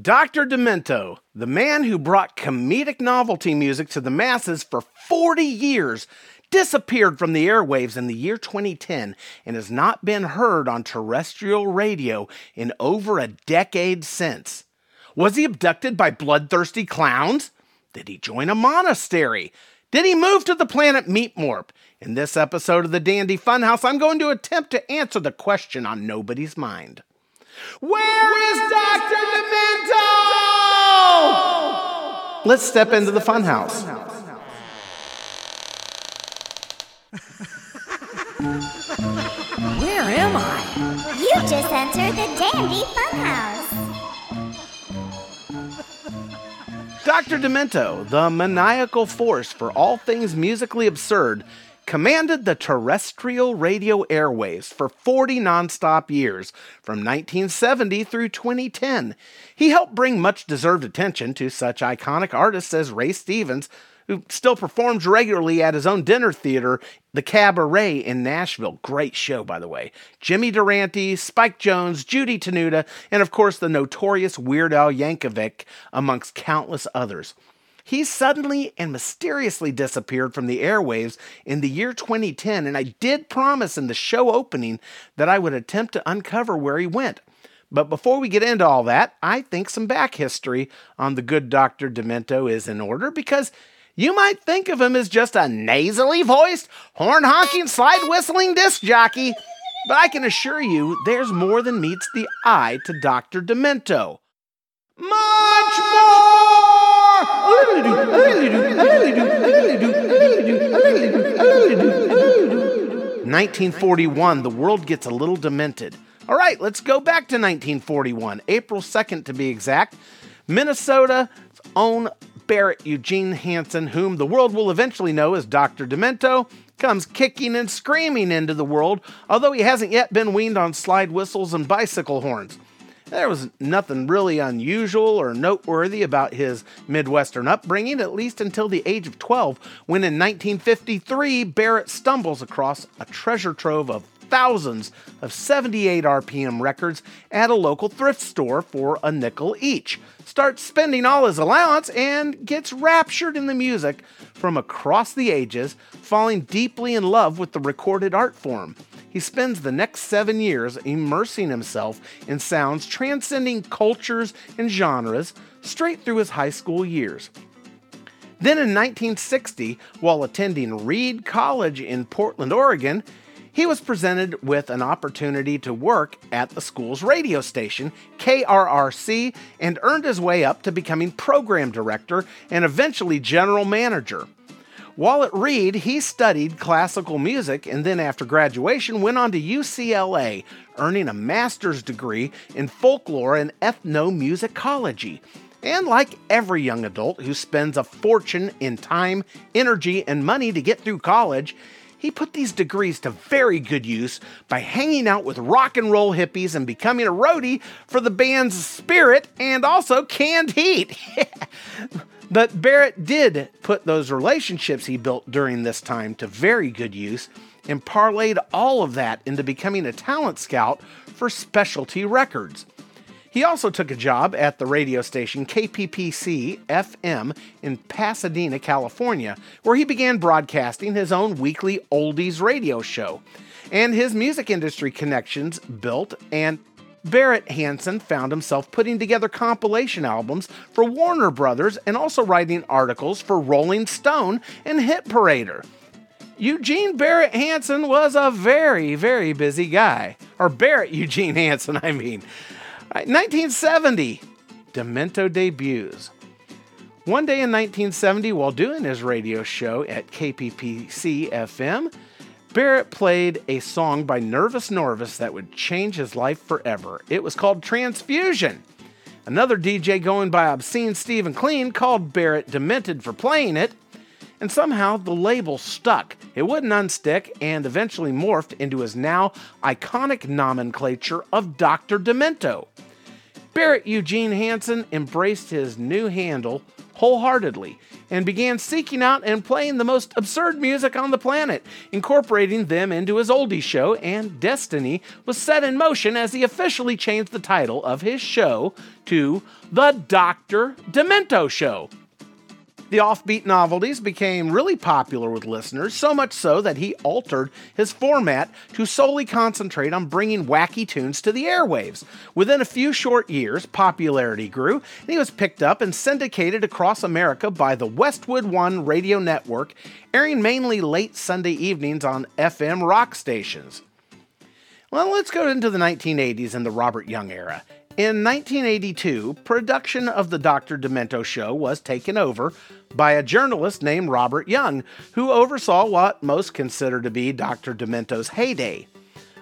Dr. Demento, the man who brought comedic novelty music to the masses for 40 years, disappeared from the airwaves in the year 2010 and has not been heard on terrestrial radio in over a decade since. Was he abducted by bloodthirsty clowns? Did he join a monastery? Did he move to the planet Meatmorp? In this episode of the Dandy Funhouse, I'm going to attempt to answer the question on nobody's mind. Where is Dr. Demento? Let's step into the funhouse. Where am I? You just entered the Dandy Funhouse. Dr. Demento, the maniacal force for all things musically absurd, commanded the terrestrial radio airwaves for 40 nonstop years, from 1970 through 2010. He helped bring much deserved attention to such iconic artists as Ray Stevens, who still performs regularly at his own dinner theater, the Cabaret in Nashville. Great show, by the way. Jimmy Durante, Spike Jones, Judy Tenuta, and of course the notorious Weird Al Yankovic, amongst countless others. He suddenly and mysteriously disappeared from the airwaves in the year 2010, and I did promise in the show opening that I would attempt to uncover where he went. But before we get into all that, I think some back history on the good Dr. Demento is in order because you might think of him as just a nasally voiced, horn honking, slide whistling disc jockey. But I can assure you, there's more than meets the eye to Dr. Demento. Much more! 1941, the world gets a little demented. All right, let's go back to 1941, April 2nd to be exact. Minnesota's own Barrett Eugene Hansen, whom the world will eventually know as Dr. Demento, comes kicking and screaming into the world, although he hasn't yet been weaned on slide whistles and bicycle horns. There was nothing really unusual or noteworthy about his Midwestern upbringing, at least until the age of 12, when in 1953 Barrett stumbles across a treasure trove of thousands of 78 RPM records at a local thrift store for a nickel each, starts spending all his allowance, and gets raptured in the music from across the ages, falling deeply in love with the recorded art form. He spends the next seven years immersing himself in sounds transcending cultures and genres straight through his high school years. Then in 1960, while attending Reed College in Portland, Oregon, he was presented with an opportunity to work at the school's radio station, KRRC, and earned his way up to becoming program director and eventually general manager. While at Reed, he studied classical music and then, after graduation, went on to UCLA, earning a master's degree in folklore and ethnomusicology. And like every young adult who spends a fortune in time, energy, and money to get through college, he put these degrees to very good use by hanging out with rock and roll hippies and becoming a roadie for the band's Spirit and also Canned Heat. but Barrett did put those relationships he built during this time to very good use and parlayed all of that into becoming a talent scout for Specialty Records. He also took a job at the radio station KPPC FM in Pasadena, California, where he began broadcasting his own weekly oldies radio show. And his music industry connections built, and Barrett Hansen found himself putting together compilation albums for Warner Brothers and also writing articles for Rolling Stone and Hit Parader. Eugene Barrett Hansen was a very, very busy guy. Or Barrett Eugene Hansen, I mean. 1970, Demento debuts. One day in 1970, while doing his radio show at KPPC FM, Barrett played a song by Nervous Norvus that would change his life forever. It was called Transfusion. Another DJ going by Obscene Stephen Clean called Barrett demented for playing it, and somehow the label stuck. It wouldn't unstick and eventually morphed into his now iconic nomenclature of Dr. Demento. Barrett Eugene Hansen embraced his new handle wholeheartedly and began seeking out and playing the most absurd music on the planet, incorporating them into his oldie show, and destiny was set in motion as he officially changed the title of his show to The Dr. Demento Show. The offbeat novelties became really popular with listeners, so much so that he altered his format to solely concentrate on bringing wacky tunes to the airwaves. Within a few short years, popularity grew, and he was picked up and syndicated across America by the Westwood One radio network, airing mainly late Sunday evenings on FM rock stations. Well, let's go into the 1980s and the Robert Young era. In 1982, production of the Dr. Demento show was taken over by a journalist named Robert Young, who oversaw what most consider to be Dr. Demento's heyday.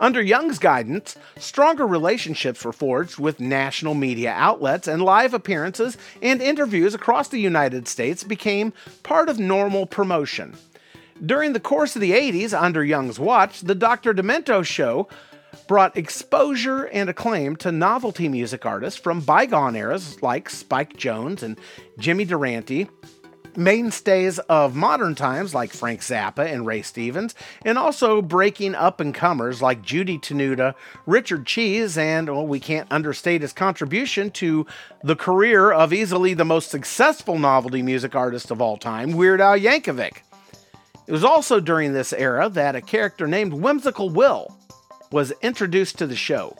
Under Young's guidance, stronger relationships were forged with national media outlets, and live appearances and interviews across the United States became part of normal promotion. During the course of the 80s, under Young's watch, the Dr. Demento show brought exposure and acclaim to novelty music artists from bygone eras like Spike Jones and Jimmy Durante, mainstays of modern times like Frank Zappa and Ray Stevens, and also breaking up and comers like Judy Tenuta, Richard Cheese, and well, we can't understate his contribution to the career of easily the most successful novelty music artist of all time, Weird Al Yankovic. It was also during this era that a character named Whimsical Will was introduced to the show,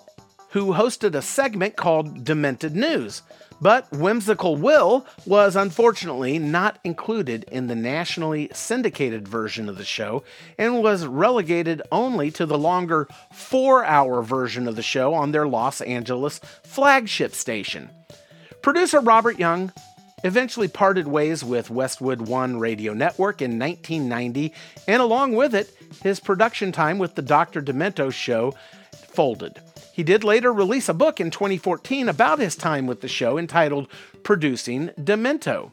who hosted a segment called Demented News. But Whimsical Will was unfortunately not included in the nationally syndicated version of the show and was relegated only to the longer four hour version of the show on their Los Angeles flagship station. Producer Robert Young eventually parted ways with Westwood One Radio Network in 1990, and along with it, his production time with the Dr. Demento show folded. He did later release a book in 2014 about his time with the show entitled Producing Demento.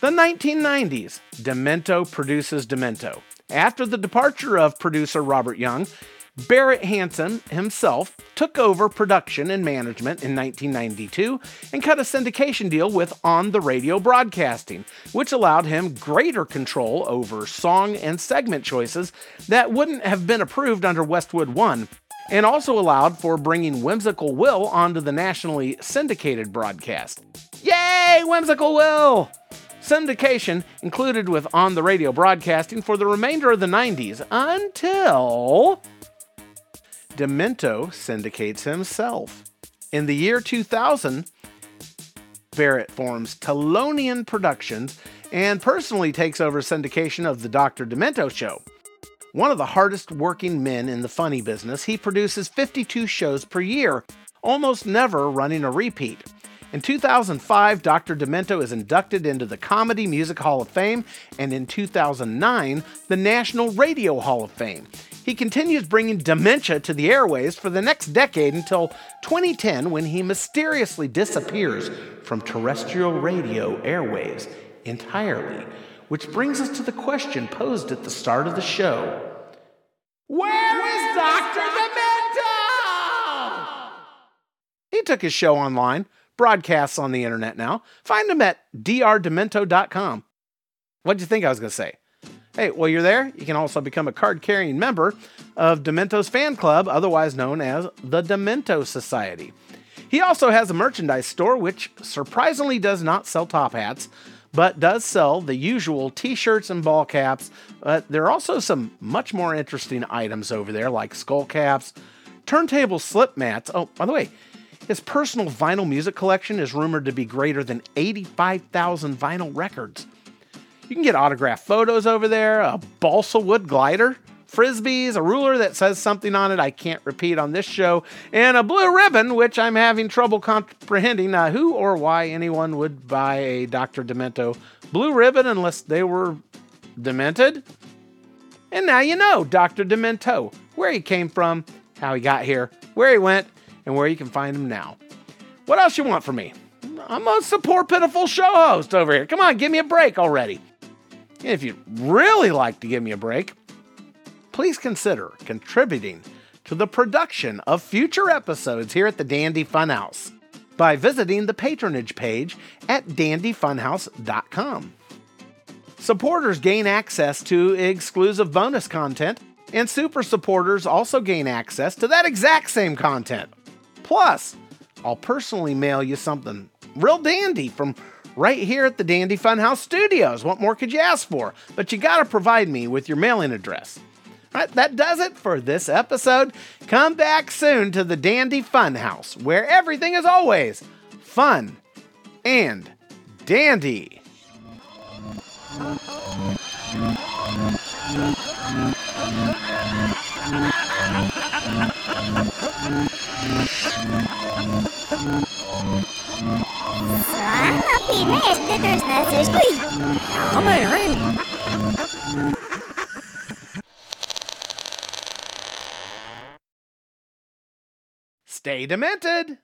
The 1990s, Demento produces Demento. After the departure of producer Robert Young, Barrett Hansen himself took over production and management in 1992 and cut a syndication deal with On the Radio Broadcasting, which allowed him greater control over song and segment choices that wouldn't have been approved under Westwood One, and also allowed for bringing Whimsical Will onto the nationally syndicated broadcast. Yay, Whimsical Will! Syndication included with on the radio broadcasting for the remainder of the 90s until Demento syndicates himself. In the year 2000, Barrett forms Talonian Productions and personally takes over syndication of The Dr. Demento Show. One of the hardest working men in the funny business, he produces 52 shows per year, almost never running a repeat. In 2005, Dr. Demento is inducted into the Comedy Music Hall of Fame, and in 2009, the National Radio Hall of Fame. He continues bringing dementia to the airways for the next decade until 2010 when he mysteriously disappears from terrestrial radio airwaves entirely. Which brings us to the question posed at the start of the show Where is Dr. Demento? He took his show online, broadcasts on the internet now. Find him at drdemento.com. What'd you think I was going to say? Hey, while you're there, you can also become a card carrying member of Demento's fan club, otherwise known as the Demento Society. He also has a merchandise store which surprisingly does not sell top hats, but does sell the usual t shirts and ball caps. But there are also some much more interesting items over there, like skull caps, turntable slip mats. Oh, by the way, his personal vinyl music collection is rumored to be greater than 85,000 vinyl records. You can get autographed photos over there, a balsa wood glider, frisbees, a ruler that says something on it I can't repeat on this show, and a blue ribbon, which I'm having trouble comprehending uh, who or why anyone would buy a Dr. Demento blue ribbon unless they were demented. And now you know Dr. Demento, where he came from, how he got here, where he went, and where you can find them now. What else you want from me? I'm a support pitiful show host over here. Come on, give me a break already. If you'd really like to give me a break, please consider contributing to the production of future episodes here at the Dandy Funhouse. by visiting the patronage page at dandyfunhouse.com. Supporters gain access to exclusive bonus content, and super supporters also gain access to that exact same content. Plus, I'll personally mail you something real dandy from right here at the Dandy Funhouse Studios. What more could you ask for? But you gotta provide me with your mailing address. All right, that does it for this episode. Come back soon to the Dandy Funhouse, where everything is always fun and dandy. Stay demented.